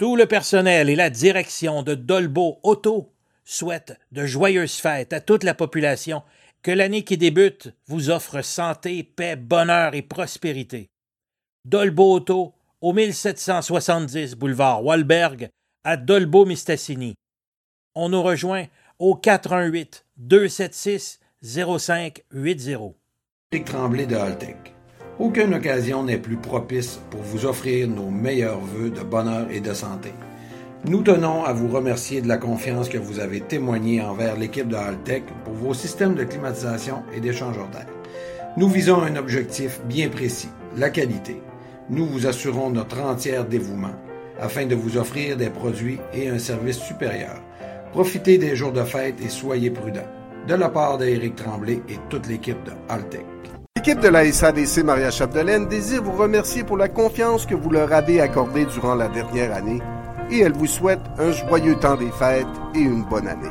Tout le personnel et la direction de Dolbo Auto souhaitent de joyeuses fêtes à toute la population. Que l'année qui débute vous offre santé, paix, bonheur et prospérité. Dolbo Auto, au 1770 boulevard Walberg, à Dolbo-Mistassini. On nous rejoint au 418 276 0580. Tremblay de Haltech. Aucune occasion n'est plus propice pour vous offrir nos meilleurs voeux de bonheur et de santé. Nous tenons à vous remercier de la confiance que vous avez témoignée envers l'équipe de Haltech pour vos systèmes de climatisation et d'échangeur d'air. Nous visons un objectif bien précis, la qualité. Nous vous assurons notre entière dévouement afin de vous offrir des produits et un service supérieur. Profitez des jours de fête et soyez prudents. De la part d'Éric Tremblay et toute l'équipe de Haltech. L'équipe de la SADC Maria Chapdelaine désire vous remercier pour la confiance que vous leur avez accordée durant la dernière année et elle vous souhaite un joyeux temps des fêtes et une bonne année.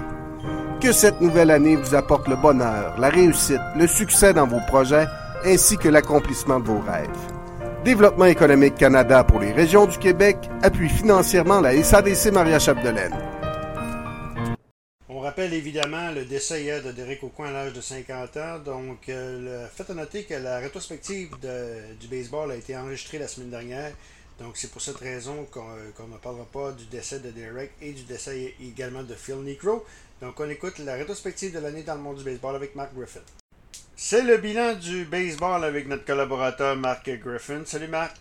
Que cette nouvelle année vous apporte le bonheur, la réussite, le succès dans vos projets ainsi que l'accomplissement de vos rêves. Développement économique Canada pour les régions du Québec appuie financièrement la SADC Maria Chapdelaine. Rappelle évidemment le décès hier de Derek Aucoin à l'âge de 50 ans. Donc, euh, le, faites noter que la rétrospective du baseball a été enregistrée la semaine dernière. Donc, c'est pour cette raison qu'on euh, qu'on ne parlera pas du décès de Derek et du décès également de Phil Necro. Donc, on écoute la rétrospective de l'année dans le monde du baseball avec Mark Griffin. C'est le bilan du baseball avec notre collaborateur Mark Griffin. Salut Marc.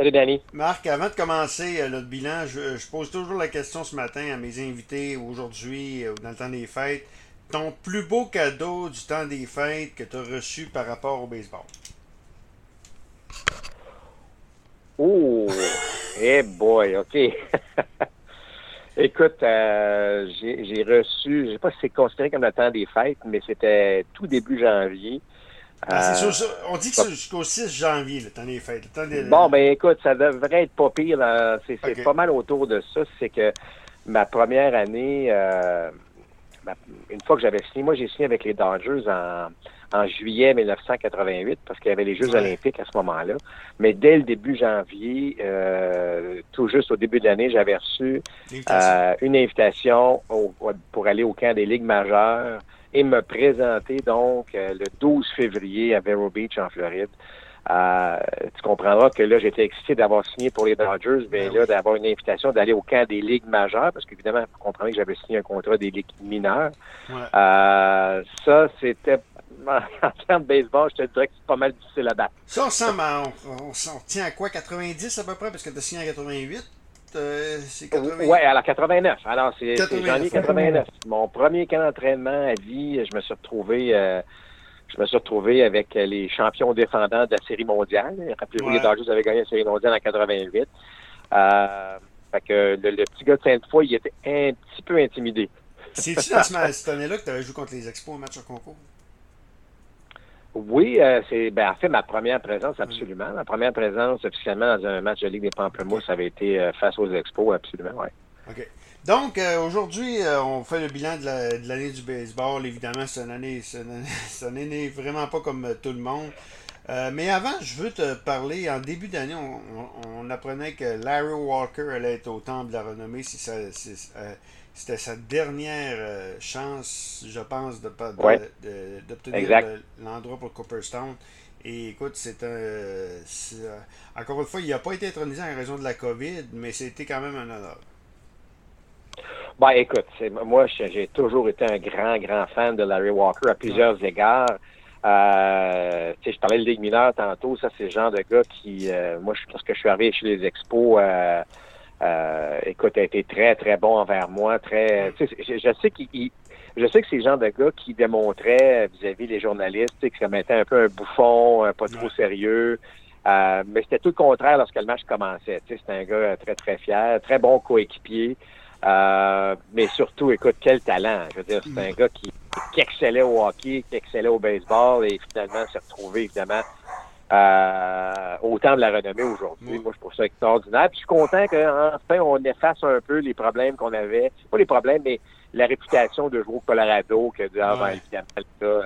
Salut Danny. Marc, avant de commencer euh, notre bilan, je, je pose toujours la question ce matin à mes invités aujourd'hui, euh, dans le temps des fêtes. Ton plus beau cadeau du temps des fêtes que tu as reçu par rapport au baseball? Oh, eh boy, OK. Écoute, euh, j'ai j'ai reçu, je sais pas si c'est considéré comme le temps des fêtes, mais c'était tout début janvier. Ah, Euh, on dit que c'est jusqu'au 6 janvier, le temps des fêtes. Le temps des... Bon, ben écoute, ça devrait être pas pire. C'est pas mal autour de ça. C'est que ma première année, euh, ma- une fois que j'avais signé, moi j'ai signé avec les Dodgers en, en juillet 1988 parce qu'il y avait les Jeux Ouais. olympiques à ce moment-là. Mais dès le début janvier, euh, tout juste au début de l'année, j'avais reçu euh, une invitation au- pour aller au camp des Ligues majeures et me présenter donc euh, le 12 février à Vero Beach en Floride. Euh, tu comprendras que là, j'étais excité d'avoir signé pour les Dodgers, mais Ben là, d'avoir une invitation d'aller au camp des Ligues majeures, parce qu'évidemment, vous comprenez que j'avais signé un contrat des Ligues mineures. Ouais. Euh, ça, c'était, en termes de baseball, je te dirais que c'est pas mal difficile à battre. Ça, on on, on s'en tient à quoi? 90 à peu près? Parce que tu as signé en 88. Euh, c'est 80... Ouais, alors 89. Alors, c'est c'est 89. janvier 89. Mon premier camp d'entraînement à vie, je me suis retrouvé, euh, je me suis retrouvé avec les champions défendants de la Série mondiale. Rappelez-vous, Ouais. les Dodgers avaient gagné la Série mondiale en 88. Euh, fait que le, le petit gars de Sainte-Foy, il était un petit peu intimidé. C'est-tu dans ce- cette année-là que tu avais joué contre les Expos au match en concours? Oui, euh, c'est ben, en fait ma première présence, absolument. Ma première présence officiellement dans un match de Ligue des Pamplemousses avait été euh, face aux Expos, absolument. OK. Donc, euh, aujourd'hui, on fait le bilan de la- de l'année du baseball. Évidemment, c'est une année, c'est une année, c'est une année vraiment pas comme tout le monde. Mais avant, je veux te parler. En début d'année, on, on- on apprenait que Larry Walker allait être au Temple de la Renommée. C'est- euh, C'était sa dernière euh, chance, je pense, de- d'obtenir l'endroit pour Cooperstown. Et écoute, c'est un. euh, encore une fois, il n'a pas été intronisé en raison de la COVID, mais c'était quand même un honneur. Ben, écoute, moi, j'ai toujours été un grand, grand fan de Larry Walker à plusieurs égards. Euh, tu sais, je parlais de Ligue mineure tantôt. Ça, c'est le genre de gars qui, euh, moi, je, lorsque je suis arrivé chez les Expos, euh, euh, écoute, a été très, très bon envers moi. Très, je, je sais qu'il, il- je sais que c'est le genre de gars qui démontrait vis-à-vis des journalistes, tu sais, que ça mettait un peu un bouffon, un pas trop sérieux. Euh, mais c'était tout le contraire lorsque le match commençait. C'était un gars très, très fier, très bon coéquipier. Euh, mais surtout, écoute, quel talent. Je veux dire, c'est un gars qui, qui excellait au hockey, qui excellait au baseball et finalement s'est retrouvé, évidemment, euh, au temps de la renommée aujourd'hui. Moi, je trouve ça extraordinaire. Puis je suis content qu'enfin, on efface un peu les problèmes qu'on avait. Pas les problèmes, mais la réputation de jouer au Colorado, que ah, ben, Ouais. évidemment, là,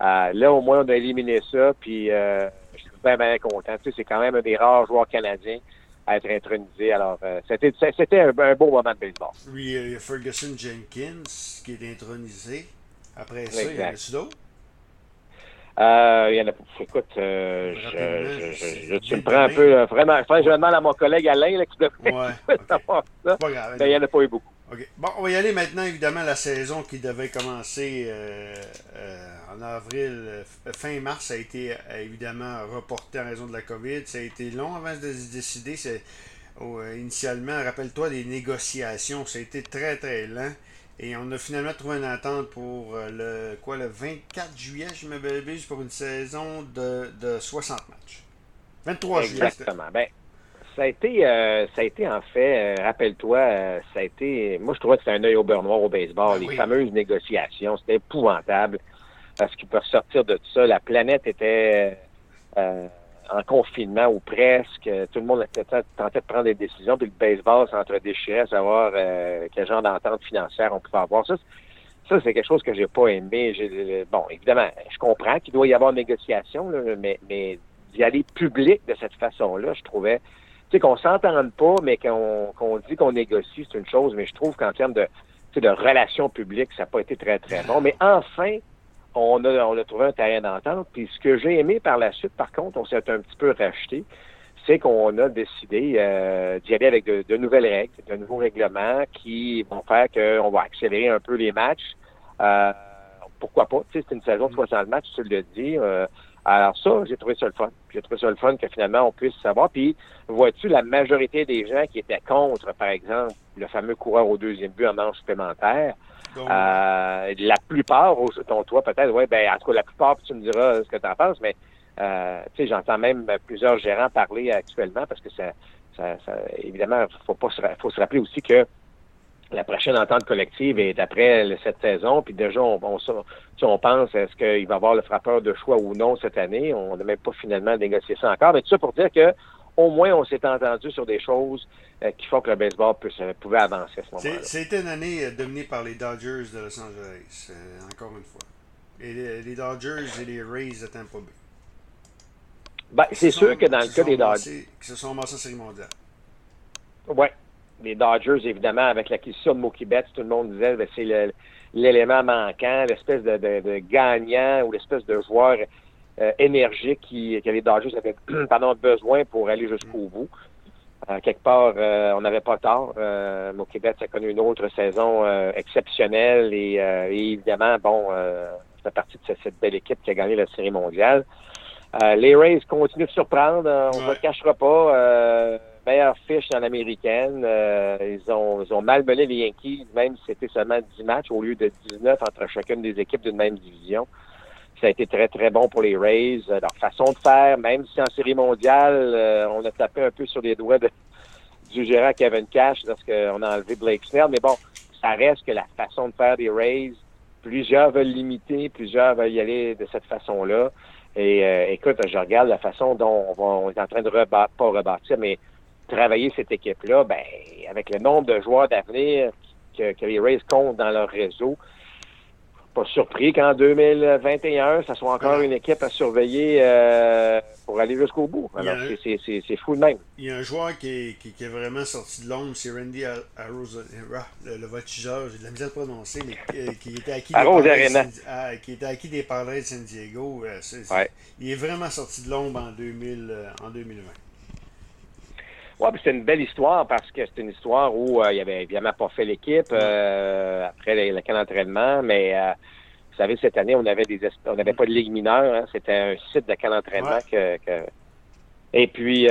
euh, là, au moins, on a éliminé ça. Puis euh, je suis bien, bien content. Tu sais, c'est quand même un des rares joueurs canadiens être intronisé. Alors, c'était, c'était un, beau moment de baseball. Oui, il y a Ferguson Jenkins qui est intronisé. Après ça, il y a d'autres? Euh, il y en a, écoute, euh, je, je, je, tu me prends un peu, vraiment, je demande à mon collègue Alain là, qui devrait ouais, savoir ça. Pas grave, mais il n'y en a pas eu beaucoup. Bon, on va y aller maintenant, évidemment, la saison qui devait commencer euh, en avril, fin mars, a été évidemment reportée en raison de la COVID. Ça a été long avant de se décider. C'est, initialement, rappelle-toi, des négociations, ça a été très, très lent. Et on a finalement trouvé une entente pour euh, le quoi le 24 juillet, je me bébé, pour une saison de, de 60 matchs. 23 juillet. Exactement. Ben, ça a été, euh, ça a été en fait, euh, rappelle-toi, ça a été, moi je trouvais que c'était un œil au beurre noir au baseball. Ah les fameuses négociations, c'était épouvantable. Parce qu'ils peuvent sortir de tout ça. La planète était en confinement ou presque. Tout le monde tentait de prendre des décisions, puis le baseball s'entre-déchirait à savoir euh, quel genre d'entente financière on pouvait avoir. Ça, ça c'est quelque chose que j'ai pas aimé. Bon, évidemment, je comprends qu'il doit y avoir négociation, mais, mais d'y aller public de cette façon-là, je trouvais, tu sais, qu'on s'entende pas, mais qu'on dit qu'on négocie, c'est une chose, mais je trouve qu'en termes de, de relations publiques, ça n'a pas été très, très bon. Mais enfin, on a, on a trouvé un terrain d'entente. Puis ce que j'ai aimé par la suite, par contre, on s'est un petit peu racheté, c'est qu'on a décidé euh, d'y aller avec de, nouvelles règles, de nouveaux règlements qui vont faire qu'on va accélérer un peu les matchs. Euh, pourquoi pas? C'est une saison de 60 matchs, tu le dis. Euh, alors ça, j'ai trouvé ça le fun. J'ai trouvé ça le fun que finalement on puisse savoir. Puis vois-tu, la majorité des gens qui étaient contre, par exemple, le fameux coureur au deuxième but en manche supplémentaire, euh, la plupart, dont toi peut-être, oui, ben, en tout cas, la plupart, tu me diras ce que tu en penses, mais euh, j'entends même plusieurs gérants parler actuellement parce que ça, ça, ça évidemment, faut pas se, faut se rappeler aussi que la prochaine entente collective est après cette saison, puis déjà, on, on, on pense est-ce qu'il va avoir le frappeur de choix ou non cette année. On n'a même pas finalement négocié ça encore. Mais tout ça pour dire que au moins, on s'est entendu sur des choses euh, qui font que le baseball peut, pouvait avancer à ce moment-là. C'était une année euh, dominée par les Dodgers de Los Angeles, euh, encore une fois. Et les, Dodgers et les Rays de Tampa Bay. Ben, c'est sûr que dans le cas des Dodgers. Qui se sont amassés en série mondiale. Oui. Les Dodgers, évidemment, avec l'acquisition de Mookie Betts, tout le monde disait que ben, c'est l'élément manquant, l'espèce de, de, gagnant ou l'espèce de joueur euh, énergique qui, que les Dodgers avaient pardon, besoin pour aller jusqu'au bout. Euh, quelque part, euh, on n'avait pas tort. Euh, Québec a connu une autre saison exceptionnelle et, évidemment, bon, c'est partie de cette, belle équipe qui a gagné la Série mondiale. les Rays continuent de surprendre, on ne le cachera pas. meilleure fiche dans l'américaine. ils, ont, ils ont mal mené les Yankees, même si c'était seulement 10 matchs au lieu de 19 entre chacune des équipes d'une même division. Ça a été très, très bon pour les Rays. Euh, leur façon de faire, même si en série mondiale, euh, on a tapé un peu sur les doigts du gérant Kevin Cash lorsqu'on a enlevé Blake Snell. Mais bon, ça reste que la façon de faire des Rays, plusieurs veulent l'imiter, plusieurs veulent y aller de cette façon-là. Et euh, écoute, je regarde la façon dont on, va, est en train de rebâtir, pas rebâtir, mais travailler cette équipe-là, ben, avec le nombre de joueurs d'avenir que les Rays comptent dans leur réseau, pas surpris qu'en 2021, ça soit encore une équipe à surveiller euh, pour aller jusqu'au bout. Alors, c'est fou de même. Il y a un joueur qui est, qui, est vraiment sorti de l'ombre, c'est Randy Arozarena, le, le voltigeur, j'ai de la misère à prononcer, mais qui, était acquis des de ah, qui était acquis des Padres de San Diego. Euh, il est vraiment sorti de l'ombre en, 2000, euh, en 2020. Oui, c'est une belle histoire parce que c'est une histoire où euh, il avait évidemment pas fait l'équipe euh, après le, camp d'entraînement, mais euh, vous savez, cette année, on avait des on n'avait pas de ligue mineure, hein, c'était un site de camp d'entraînement que, Et puis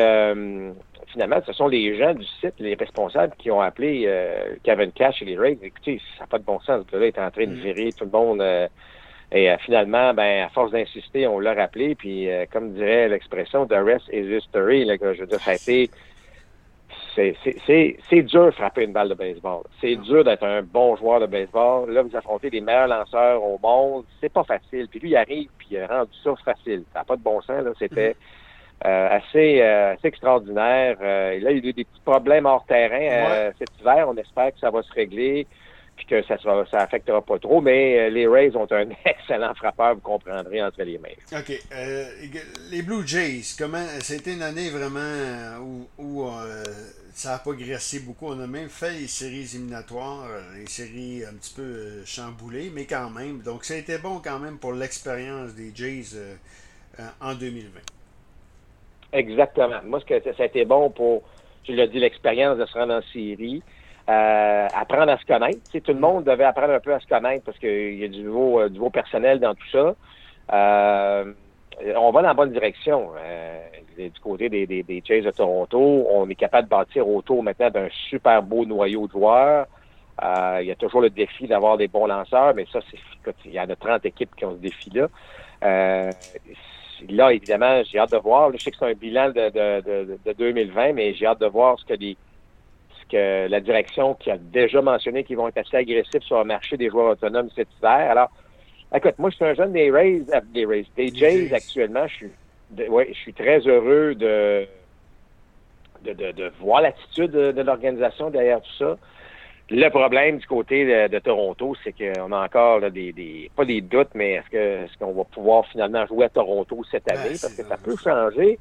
finalement, ce sont les gens du site, les responsables, qui ont appelé Kevin Cash et les Rays. Écoutez, ça n'a pas de bon sens. Le gars est en train de mm. virer tout le monde. et finalement, ben, à force d'insister, on l'a rappelé. Puis, comme dirait l'expression, the rest is history. Là, je veux dire, ça a été c'est dur de frapper une balle de baseball. C'est dur d'être un bon joueur de baseball. Là, vous affrontez les meilleurs lanceurs au monde. C'est pas facile. Puis lui, il arrive, puis il a rendu ça facile. Ça n'a pas de bon sens. Là. C'était euh, assez, euh, assez, extraordinaire. Euh, là, il y a eu des petits problèmes hors terrain cet hiver. On espère que ça va se régler. Puis que ça ne ça affectera pas trop. Mais les Rays ont un excellent frappeur, vous comprendrez, entre les mains. OK. les Blue Jays, comment c'était une année vraiment où, où ça n'a pas graissé beaucoup. On a même fait les séries éliminatoires, les séries un petit peu chamboulées, mais quand même. Donc ça a été bon quand même pour l'expérience des Jays en 2020. Exactement. Moi, ce que ça a été bon pour, je l'ai dit, l'expérience de se rendre en série. Euh, apprendre à se connaître. Tu tout le monde devait apprendre un peu à se connaître parce qu'il y a du nouveau, euh, du nouveau personnel dans tout ça. Euh, on va dans la bonne direction. du côté des, des, des Chase de Toronto, on est capable de bâtir autour maintenant d'un super beau noyau de joueurs. il y a toujours le défi d'avoir des bons lanceurs, mais ça, c'est il y en a 30 équipes qui ont ce défi-là là, évidemment, j'ai hâte de voir. Je sais que c'est un bilan de, de, de, 2020, mais j'ai hâte de voir ce que, les, que la direction qui a déjà mentionné qu'ils vont être assez agressifs sur le marché des joueurs autonomes cet hiver. Alors, écoute, moi, je suis un jeune des Rays, euh, des Rays, des Jays actuellement. Je suis, ouais, je suis très heureux de, de, de voir l'attitude de l'organisation derrière tout ça. Le problème du côté de, Toronto, c'est qu'on a encore des, des, pas des doutes, mais est-ce que est-ce qu'on va pouvoir finalement jouer à Toronto cette ben, année? parce que ça peut changer.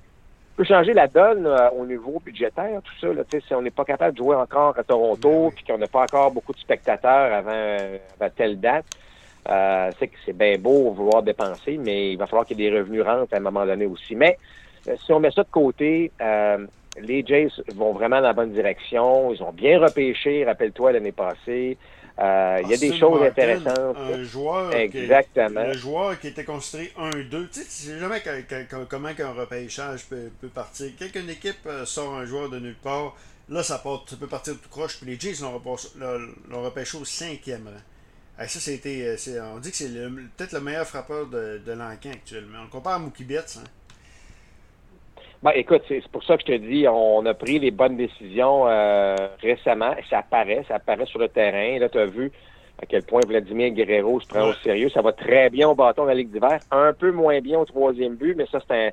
Peut changer la donne euh, au niveau budgétaire, tout ça. Là, si on n'est pas capable de jouer encore à Toronto, ben puis qu'on n'a pas encore beaucoup de spectateurs avant, telle date, euh, c'est que c'est bien beau vouloir dépenser, mais il va falloir qu'il y ait des revenus rentes à un moment donné aussi. Mais euh, si on met ça de côté, euh, les Jays vont vraiment dans la bonne direction. Ils ont bien repêché, rappelle-toi, l'année passée. Euh, il y a des choses intéressantes. Un joueur Exactement. Qui, le joueur qui était considéré 1-2. Tu sais, sais jamais comment un repêchage peut, partir. Quand une équipe euh, sort un joueur de nulle part, là, ça, part, ça peut partir tout croche. Puis les Jays l'ont repêché au cinquième rang. ça, c'était, euh, on dit que c'est peut-être le meilleur frappeur de, de actuellement. On compare à Mookie Betts. Hein? Ben, écoute, c'est pour ça que je te dis, on a pris les bonnes décisions euh, récemment. Ça apparaît, ça apparaît sur le terrain. Là, tu as vu à quel point Vladimir Guerrero se prend au sérieux. Ça va très bien au bâton de la Ligue d'hiver. Un peu moins bien au troisième but, mais ça, c'est un,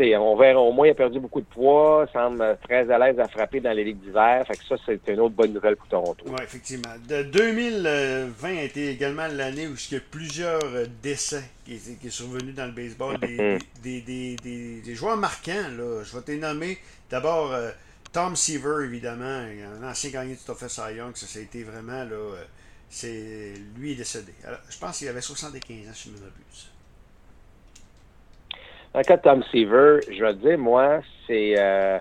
on verra au moins, il a perdu beaucoup de poids, semble très à l'aise à frapper dans les ligues d'hiver. Fait que ça, c'est une autre bonne nouvelle pour Toronto. Oui, effectivement. De 2020 a été également l'année où il y a plusieurs décès qui, qui sont survenus dans le baseball. Mm-hmm. Des, des, des, des, joueurs marquants, là. Je vais te nommer d'abord euh, Tom Seaver, évidemment, un ancien gagnant du Trophée Cy Young. Ça, a été vraiment, là, euh, c'est lui est décédé. je pense qu'il avait 75 ans, si je me abuse. Dans le cas de Tom Seaver, je veux dire, moi, c'est. Euh,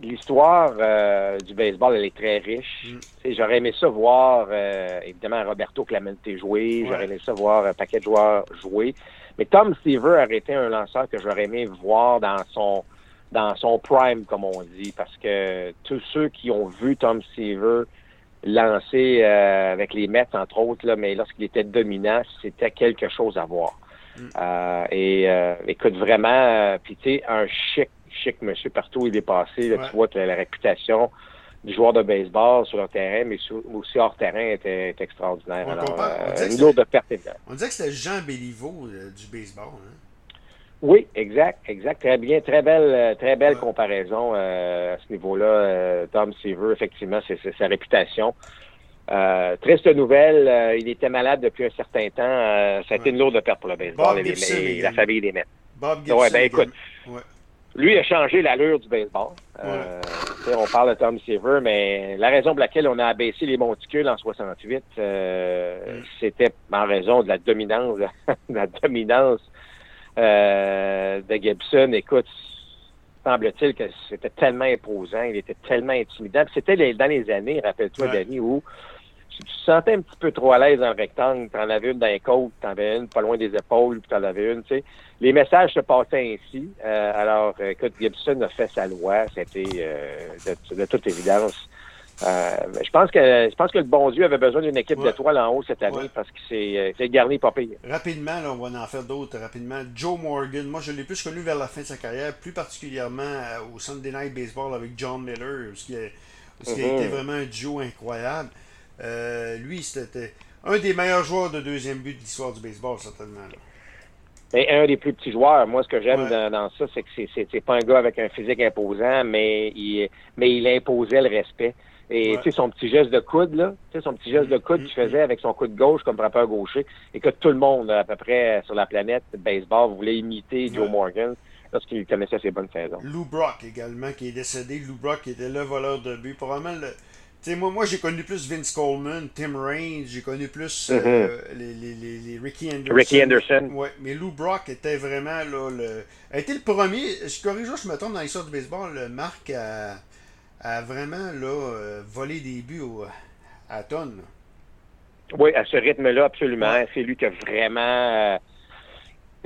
L'histoire euh, du baseball, elle est très riche. Mm. J'aurais aimé ça voir, euh, évidemment, Roberto Clemente jouer. J'aurais aimé ça voir un paquet de joueurs jouer. Mais Tom Seaver aurait été un lanceur que j'aurais aimé voir dans son dans son prime, comme on dit, parce que tous ceux qui ont vu Tom Seaver lancer euh, avec les Mets, entre autres, là, mais lorsqu'il était dominant, c'était quelque chose à voir. Euh, et euh, écoute, vraiment, euh, puis tu sais, un chic, chic monsieur partout où il est passé. Là, Tu vois, la réputation du joueur de baseball sur le terrain, mais aussi hors terrain était, extraordinaire. Alors, euh, une lourde perte On disait que c'était Jean Béliveau du baseball. Hein? Oui, exact, exact. Très bien, très belle, très belle comparaison à ce niveau-là. Tom Seaver, effectivement, c'est sa réputation. Euh, triste nouvelle, euh, il était malade depuis un certain temps. Euh, ça a été une lourde perte pour le baseball et, la famille des Mets. Bob Gibson. Ouais, ben écoute, lui a changé l'allure du baseball. On parle de Tom Seaver, mais la raison pour laquelle on a abaissé les monticules en 68, mm. c'était en raison de la dominance, de la dominance de Gibson. Écoute, semble-t-il que c'était tellement imposant, il était tellement intimidant. C'était dans les années, rappelle-toi, Danny, où tu te sentais un petit peu trop à l'aise dans le rectangle, tu en avais une dans les côtes, tu en avais une pas loin des épaules, puis tu en avais une, tu sais. Les messages se passaient ainsi. Euh, alors, écoute, Gibson a fait sa loi, c'était euh, de, toute évidence. Euh, je pense que je pense que le bon Dieu avait besoin d'une équipe d'étoiles en haut cette année parce que c'est garni pas pire. Rapidement, là, on va en faire d'autres rapidement. Joe Morgan, moi je l'ai plus connu vers la fin de sa carrière, plus particulièrement au Sunday Night Baseball avec John Miller, ce qui a, ce qui a été mm-hmm. vraiment un duo incroyable. Euh, lui, c'était un des meilleurs joueurs de deuxième but de l'histoire du baseball, certainement. Ben, un des plus petits joueurs. Moi, ce que j'aime dans, ça, c'est que c'est pas un gars avec un physique imposant, mais il, mais il imposait le respect. Et tu sais, son petit geste de coude, là, tu sais, son petit geste de coude qu'il faisait avec son coude gauche comme frappeur gaucher, et que tout le monde, à peu près sur la planète baseball, voulait imiter Joe Morgan lorsqu'il connaissait ses bonnes saisons. Lou Brock également, qui est décédé. Lou Brock qui était le voleur de but. Probablement le. Sais, moi, moi j'ai connu plus Vince Coleman, Tim Raines, j'ai connu plus euh, mm-hmm. les, les, les, Ricky Anderson. Ricky Anderson. Ouais, mais Lou Brock était vraiment là, le. A été le premier, je corrige, je me trompe dans l'histoire du baseball, Marc a, a vraiment là, euh, volé des buts au, à tonnes. Oui, à ce rythme-là, absolument. C'est lui qui a vraiment. Euh,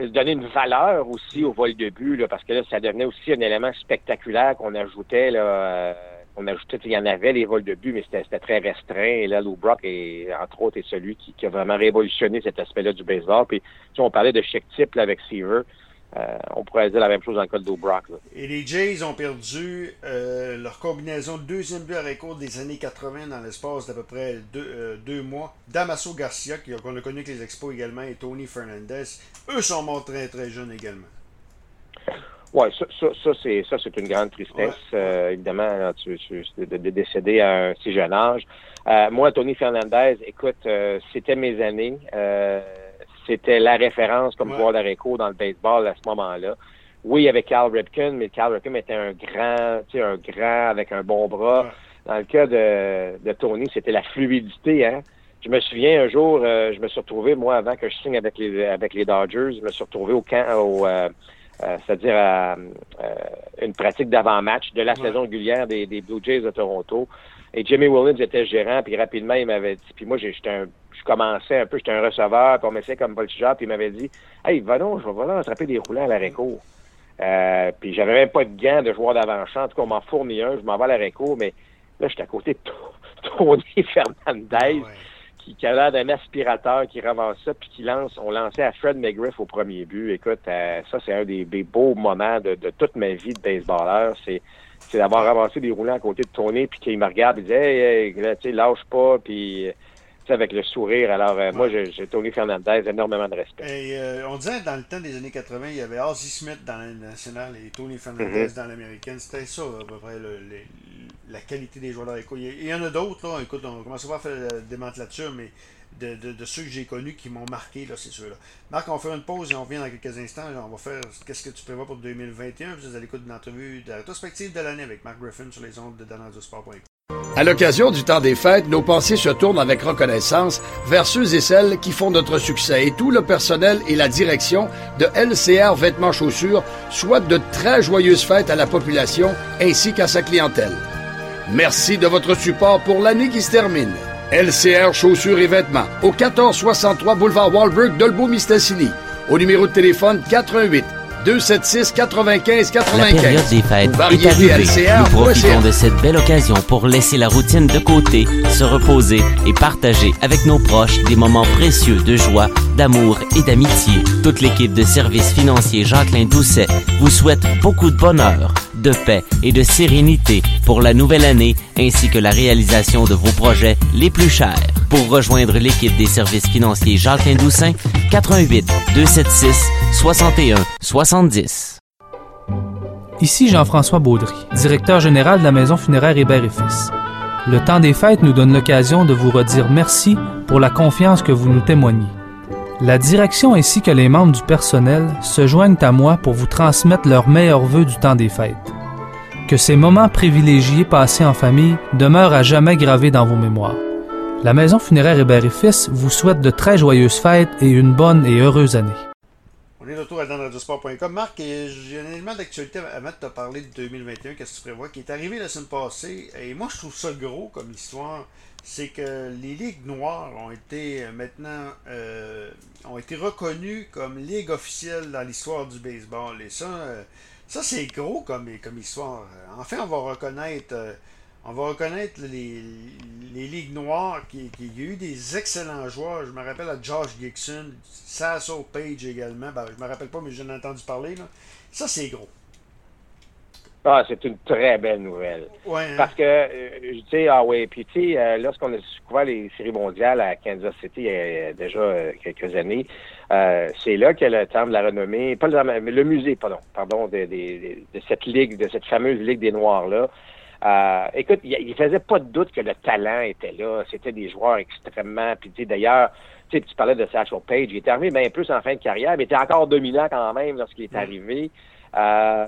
donner une valeur aussi au vol de but, là, parce que là, ça devenait aussi un élément spectaculaire qu'on ajoutait. Là, on ajoutait, il y en avait les vols de but, mais c'était très restreint. Et là, Lou Brock, est, entre autres, est celui qui, a vraiment révolutionné cet aspect-là du baseball. Puis, si on parlait de chèque type là, avec Seaver, euh, on pourrait dire la même chose dans le cas de Brock. Et les Jays ont perdu euh, leur combinaison de deuxième but à récord des années 80 dans l'espace d'à peu près deux, euh, mois. Damaso Garcia, qu'on a connu avec les Expos également, et Tony Fernandez. Eux sont morts très très jeunes également. Oui, ça, ça, ça c'est ça c'est une grande tristesse, évidemment, de, décéder à un si jeune âge. moi, Tony Fernandez, écoute, c'était mes années c'était la référence comme joueur d'Areco dans le baseball à ce moment-là. Oui, avec Cal Ripken, mais Cal Ripken était un grand, tu sais, un grand avec un bon bras. Dans le cas de, de Tony, c'était la fluidité, hein. Je me souviens un jour, euh, je me suis retrouvé, moi, avant que je signe avec les avec les Dodgers, je me suis retrouvé au camp, au, euh, euh, c'est-à-dire à, une pratique d'avant-match de la saison régulière des, des Blue Jays de Toronto. Et Jimmy Williams était gérant, puis rapidement, il m'avait dit, puis moi, j'étais un je commençais un peu, j'étais un receveur, puis on m'essayait comme voltigeur, puis il m'avait dit Hey, va donc, je vais là attraper des roulants à l'arrêt court. Euh, puis j'avais même pas de gants de joueur d'avant-champ. En tout cas, on m'en fournit un, je m'en vais à l'arrêt court, mais là, j'étais à côté de Tony Fernandez, ah qui, qui, a d'un aspirateur qui ramasse ça, puis qui lance, on lançait à Fred McGriff au premier but. Écoute, euh, ça, c'est un des, beaux moments de, toute ma vie de baseballeur. C'est c'est d'avoir ramassé des roulants à côté de Tony, puis qu'il me regarde et dit Hey, hey sais, lâche pas, puis avec le sourire. Alors, euh, moi, j'ai Tony Fernandez, énormément de respect. Et, euh, on disait dans le temps des années 80, il y avait Ozzie Smith dans la nationale et Tony Fernandez mhm. dans l'américaine. C'était ça, à peu près, la qualité des joueurs. Il y en a d'autres, là. Écoute, on commence pas à faire la démantelature, mais de, de, ceux que j'ai connus qui m'ont marqué, là, c'est ceux-là. Marc, on va faire une pause et on revient dans quelques instants. on va faire qu'est-ce que tu prévois pour 2021. Vous êtes à l'écoute d'une entrevue de la rétrospective de l'année avec Marc Griffin sur les ondes de Sport.com. À l'occasion du temps des fêtes, nos pensées se tournent avec reconnaissance vers ceux et celles qui font notre succès et tout le personnel et la direction de LCR Vêtements Chaussures souhaitent de très joyeuses fêtes à la population ainsi qu'à sa clientèle. Merci de votre support pour l'année qui se termine. LCR Chaussures et Vêtements au 1463 boulevard Walberg d'Olbeau-Mistassini au numéro de téléphone 88 276 95 95. La période des fêtes est arrivée. Nous profitons de cette belle occasion pour laisser la routine de côté, se reposer et partager avec nos proches des moments précieux de joie, d'amour et d'amitié. Toute l'équipe de services financiers Jacqueline Doucet vous souhaite beaucoup de bonheur, de paix et de sérénité pour la nouvelle année ainsi que la réalisation de vos projets les plus chers. Pour rejoindre l'équipe des services financiers Jacques Doussin, 88 276 61 70. Ici Jean-François Baudry, directeur général de la Maison funéraire Hébert et Fils. Le temps des fêtes nous donne l'occasion de vous redire merci pour la confiance que vous nous témoignez. La direction ainsi que les membres du personnel se joignent à moi pour vous transmettre leurs meilleurs vœux du temps des fêtes. Que ces moments privilégiés passés en famille demeurent à jamais gravés dans vos mémoires. La Maison funéraire Hébert et Fils vous souhaite de très joyeuses fêtes et une bonne et heureuse année. On est de retour à danradiosport.com. Marc, j'ai un élément d'actualité avant de te parler de 2021, qu'est-ce que tu prévois, qui est arrivé la semaine passée? Et moi, je trouve ça gros comme histoire. C'est que les ligues noires ont été euh, maintenant euh, ont été reconnues comme ligue officielle dans l'histoire du baseball. Et ça, euh, ça c'est gros comme, comme histoire. Enfin, on va reconnaître on va reconnaître les, ligues noires qui, qui y a eu des excellents joueurs. Je me rappelle à Josh Gibson, Sasso Page également. Ben, je me rappelle pas, mais j'en ai entendu parler. Ça, c'est gros. Ah, c'est une très belle nouvelle. Ouais, hein. Parce que, euh, tu sais, ah ouais, puis tu sais, euh, lorsqu'on a découvert les séries mondiales à Kansas City il y a, déjà euh, quelques années, c'est là que le temps de la renommée, pas le, mais le musée, pardon, pardon, de, de, de, cette ligue, de cette fameuse ligue des Noirs-là, Euh, écoute, il, ne faisait pas de doute que le talent était là. C'était des joueurs extrêmement. Puis d'ailleurs, tu parlais de Satchel Page. Il était arrivé bien plus en fin de carrière, mais il était encore dominant quand même lorsqu'il est mm. Euh,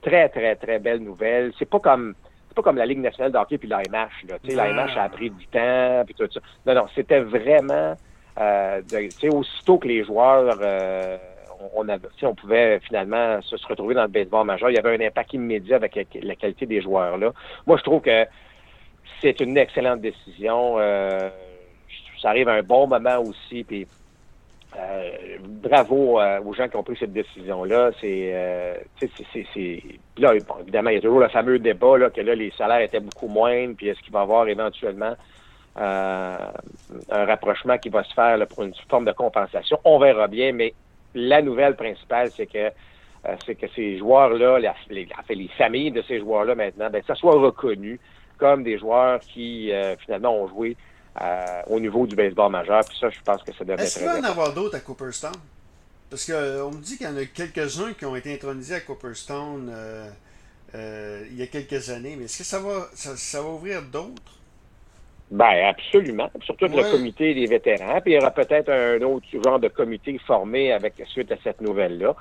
très, très, très belle nouvelle. C'est pas comme c'est pas comme la Ligue nationale d'hockey puis l'AMH. Là. L'AMH a pris du temps puis tout ça. Non, non, c'était vraiment euh, sais, aussitôt que les joueurs euh, on, avait, on pouvait finalement se, retrouver dans le baseball majeur, il y avait un impact immédiat avec la, qualité des joueurs là. Moi, je trouve que c'est une excellente décision. Euh, ça arrive à un bon moment aussi. Puis euh, bravo euh, aux gens qui ont pris cette décision-là. C'est, euh, là, évidemment, il y a toujours le fameux débat là, que là, les salaires étaient beaucoup moindres, puis est-ce qu'il va y avoir éventuellement un rapprochement qui va se faire pour une forme de compensation? On verra bien, mais la nouvelle principale, c'est que c'est que ces joueurs-là, les, les familles de ces joueurs-là maintenant, ben, ça soit reconnu comme des joueurs qui finalement ont joué euh, au niveau du baseball majeur. Puis ça, je pense que ça devrait être. Est-ce qu'il va y en avoir d'autres à Cooperstown? Parce qu'on euh, me dit qu'il y en a quelques-uns qui ont été intronisés à Cooperstown euh, il y a quelques années, mais est-ce que ça va, ça, va ouvrir d'autres? Ben absolument. Surtout avec le comité des vétérans. Puis il y aura peut-être un autre genre de comité formé avec suite à cette nouvelle-là.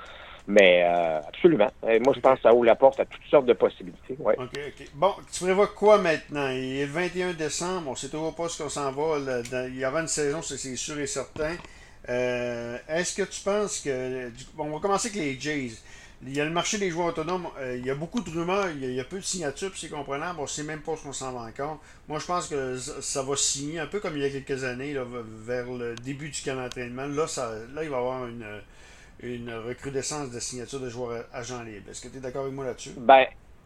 Mais euh, absolument. moi, je pense que ça ouvre la porte à toutes sortes de possibilités. Ouais. OK, OK. Bon, tu prévois quoi maintenant? Il est le 21 décembre, on ne sait toujours pas ce qu'on s'en va. il y aura une saison, c'est sûr et certain. Euh, est-ce que tu penses que. Bon, on va commencer avec les Jays. Il y a le marché des joueurs autonomes. Euh, il y a beaucoup de rumeurs. Il y a, peu de signatures, puis c'est comprenable. On ne sait même pas ce qu'on s'en va encore. Moi, je pense que ça va signer un peu comme il y a quelques années, vers le début du camp d'entraînement. Là, ça, là, il va y avoir une une recrudescence de signatures de joueurs agents libres. Est-ce que tu es d'accord avec moi là-dessus? Ben,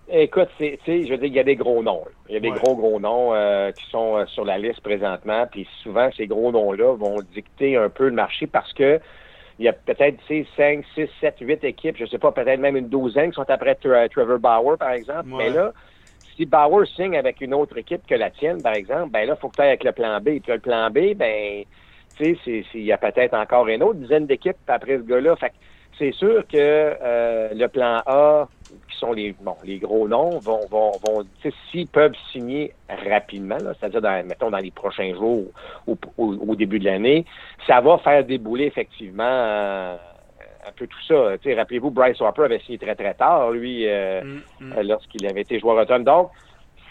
écoute, c'est, je veux dire, il y a des gros noms. Il y a des gros, gros noms euh, qui sont euh, sur la liste présentement. Puis souvent, ces gros noms-là vont dicter un peu le marché parce que il y a peut-être 5, 6, 7, 8 équipes, je sais pas, peut-être même une douzaine qui sont après Trevor Bauer, par exemple. Mais là, si Bauer signe avec une autre équipe que la tienne, par exemple, ben là, il faut que tu ailles avec le plan B. Puis le plan B, ben tu sais, il y a peut-être encore une autre dizaine d'équipes après ce gars-là. Fait c'est sûr que euh, le plan A, qui sont les bon, les gros noms, vont, vont, vont s'ils peuvent signer rapidement, c'est-à-dire dans, mettons dans les prochains jours ou au, début de l'année, ça va faire débouler effectivement euh, un peu tout ça. Rappelez-vous, Bryce Harper avait signé très très tard, lui, euh, mm, mm. lorsqu'il avait été joueur automne. Donc,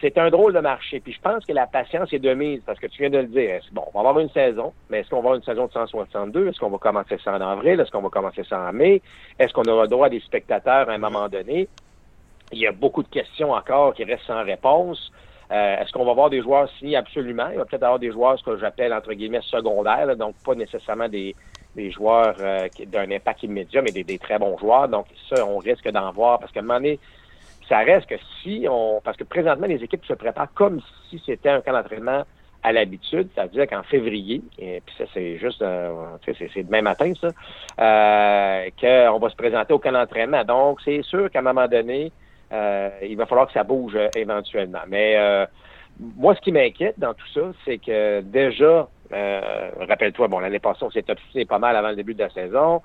c'est un drôle de marché. Puis je pense que la patience est de mise, parce que tu viens de le dire. Bon, on va avoir une saison, mais est-ce qu'on va avoir une saison de 162? Est-ce qu'on va commencer ça en avril? Est-ce qu'on va commencer ça en mai? Est-ce qu'on aura droit à des spectateurs à un moment donné? Il y a beaucoup de questions encore qui restent sans réponse. Euh, est-ce qu'on va avoir des joueurs signés? Absolument. Il va peut-être avoir des joueurs, ce que j'appelle, entre guillemets, secondaires, donc pas nécessairement des, joueurs euh, d'un impact immédiat, mais des, des, très bons joueurs. Donc ça, on risque d'en voir, parce qu'à un moment donné, ça reste que si on. Parce que présentement, les équipes se préparent comme si c'était un camp d'entraînement à l'habitude, ça veut dire qu'en février, et puis ça c'est juste, euh, c'est demain matin ça, euh, qu'on va se présenter au camp d'entraînement. Donc c'est sûr qu'à un moment donné, euh, il va falloir que ça bouge euh, éventuellement. Mais euh, moi, ce qui m'inquiète dans tout ça, c'est que déjà, rappelle-toi, bon, l'année passée, on s'est obstiné pas mal avant le début de la saison.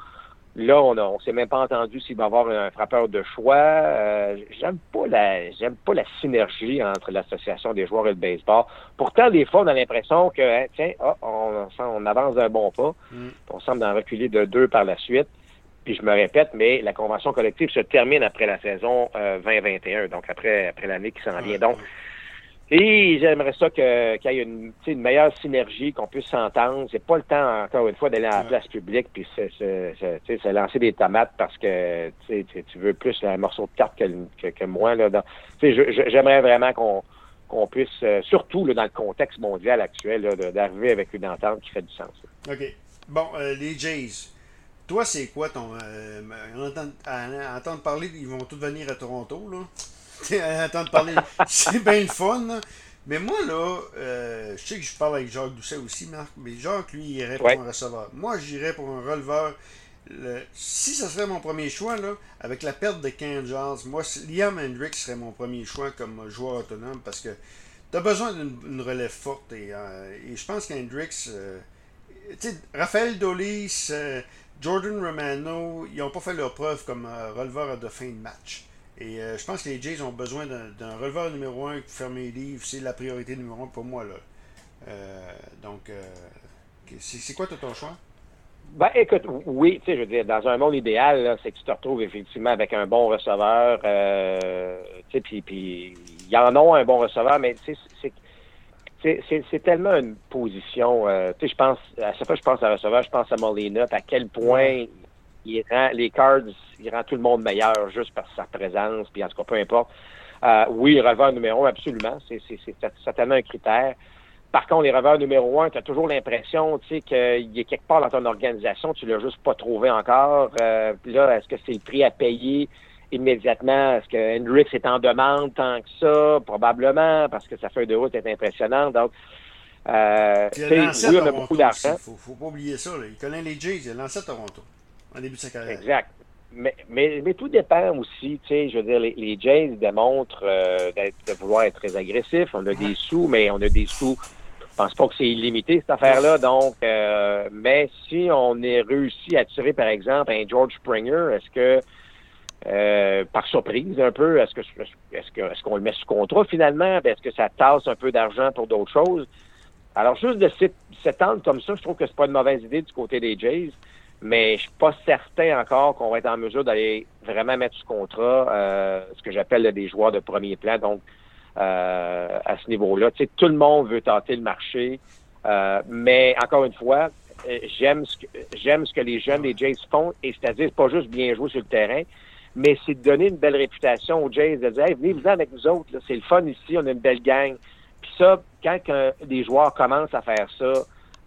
Là, on ne s'est même pas entendu s'il va y avoir un frappeur de choix. Euh, j'aime pas la j'aime pas la synergie entre l'association des joueurs et le baseball. Pourtant, des fois, on a l'impression que hein, tiens, oh, on, on, avance d'un bon pas. Mm. On semble en reculer de deux par la suite. Puis je me répète, mais la convention collective se termine après la saison 2021, euh, donc après après l'année qui s'en vient. Donc, et j'aimerais ça qu'il y ait une, une, meilleure synergie, qu'on puisse s'entendre. C'est pas le temps, encore une fois, d'aller à la place publique puis se, lancer des tomates parce que tu veux plus un morceau de carte que, que, moi. Là, j'aimerais vraiment qu'on qu'on puisse, euh, surtout là, dans le contexte mondial actuel, d'arriver avec une entente qui fait du sens. OK. Bon, euh, les Jays. Toi, c'est quoi ton. Euh, à, entendre parler, ils vont tous venir à Toronto, là? Attendre parler, c'est bien le fun. Mais moi, là, euh, je sais que je parle avec Jacques Doucet aussi, Marc, mais Jacques, lui, il irait pour un receveur. Moi, j'irais pour un releveur. si ce serait mon premier choix, là, avec la perte de 15 Jazz, moi, Liam Hendricks serait mon premier choix comme joueur autonome parce que tu as besoin d'une relève forte. Et, euh, je pense qu'Hendricks, euh, Raphaël Dolis, Jordan Romano, ils n'ont pas fait leur preuve comme releveur de fin de match. Et euh, je pense que les Jays ont besoin d'un releveur numéro 1 pour fermer les livres. C'est la priorité numéro 1 pour moi. Là. Euh, donc, c'est quoi ton choix? Ben, écoute, oui, tu sais, je veux dire, dans un monde idéal, c'est que tu te retrouves effectivement avec un bon receveur, euh, tu sais, puis, puis, il y en a un bon receveur, mais tu sais, c'est tellement une position, euh, tu sais, je pense, à chaque fois que je pense à receveur, je pense à Molina, à quel point il rend les cards, il rend tout le monde meilleur juste par sa présence, puis en tout cas, peu importe. Euh, oui, receveur numéro un, absolument, c'est certainement un critère. Par contre, les revers numéro un, tu as toujours l'impression, tu sais, qu'il est quelque part dans ton organisation, tu l'as juste pas trouvé encore. Euh, là, est-ce que c'est le prix à payer immédiatement? Est-ce que Hendrix est en demande tant que ça? Probablement, parce que sa feuille de route est impressionnante. Donc, euh, oui, on a beaucoup d'argent. Faut, faut pas oublier ça. Il connaît les Jays, il a lancé à Toronto, en début de sa carrière. Exact. Mais, mais, mais, tout dépend aussi, tu sais, je veux dire, les, les Jays démontrent euh, de vouloir être très agressifs. On a des sous, mais on a des sous je pense pas que c'est illimité, cette affaire-là. Donc, euh, mais si on est réussi à tirer, par exemple, un George Springer, est-ce que, euh, par surprise un peu, est-ce que est-ce que est-ce qu'on le met sous contrat finalement? Est-ce que ça tasse un peu d'argent pour d'autres choses? Alors, juste de s'étendre comme ça, je trouve que c'est pas une mauvaise idée du côté des Jays, mais je suis pas certain encore qu'on va être en mesure d'aller vraiment mettre sous contrat euh, ce que j'appelle des joueurs de premier plan. Donc, euh, à ce niveau-là. Tu sais, tout le monde veut tenter le marché, euh, mais encore une fois, j'aime ce que j'aime ce que les jeunes des Jays font, et c'est-à-dire pas juste bien jouer sur le terrain, mais c'est de donner une belle réputation aux Jays, de dire hey, venez vous avec nous autres, c'est le fun ici, on a une belle gang. Puis ça, quand des joueurs commencent à faire ça,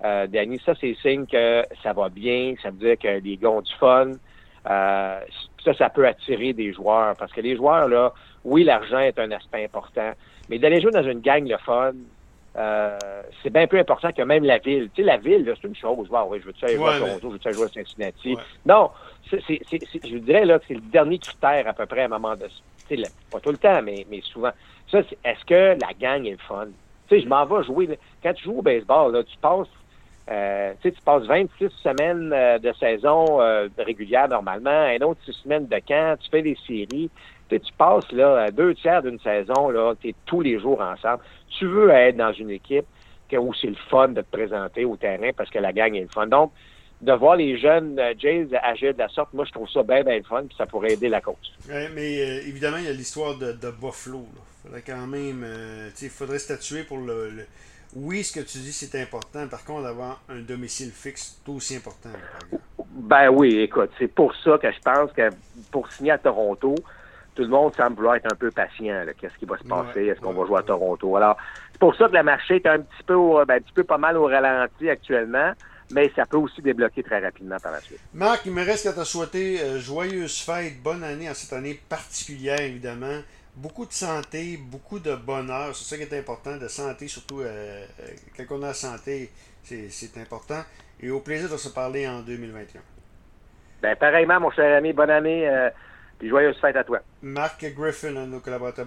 euh, Danny, ça c'est signe que ça va bien, ça veut dire que les gars ont du fun. Euh, ça, ça peut attirer des joueurs parce que les joueurs, là, oui, l'argent est un aspect important, mais d'aller jouer dans une gang le fun, euh, c'est bien plus important que même la ville. Tu sais, la ville, c'est une chose. Wow, oui, je veux-tu aller jouer à Toronto, je veux-tu jouer à Cincinnati? Non, je dirais là que c'est le dernier critère à peu près à un moment de... Pas tout le temps, mais, mais souvent. Ça, est-ce que la gang est le fun? Tu sais, je m'en vais jouer. Quand tu joues au baseball, là, tu passes euh, tu passes 26 semaines euh, de saison euh, régulière normalement, un autre 6 semaines de camp, tu fais des séries. Tu passes là, deux tiers d'une saison, là, tu es tous les jours ensemble. Tu veux être dans une équipe où c'est le fun de te présenter au terrain parce que la gang est le fun. Donc, de voir les jeunes Jays agir de la sorte, moi, je trouve ça bien, bien le fun, puis ça pourrait aider la cause. mais évidemment, il y a l'histoire de, Buffalo. Il faudrait quand même, il faudrait statuer pour le oui, ce que tu dis, c'est important. Par contre, avoir un domicile fixe, c'est aussi important. ben oui, écoute, c'est pour ça que je pense que pour signer à Toronto, tout le monde semble vouloir être un peu patient. Qu'est-ce qui va se passer? Est-ce qu'on va jouer à Toronto? Alors, c'est pour ça que le marché est un petit peu, ben, un petit peu pas mal au ralenti actuellement, mais ça peut aussi débloquer très rapidement par la suite. Marc, il me reste qu'à te souhaiter euh, joyeuse fête, bonne année en cette année particulière, évidemment beaucoup de santé, beaucoup de bonheur. C'est ça qui est important, de santé, surtout euh, euh, quand on a santé, c'est important. Et au plaisir de se parler en 2021. Ben, pareillement, mon cher ami, bonne année, euh, puis joyeuse fête à toi. Marc Griffin, nos collaborateurs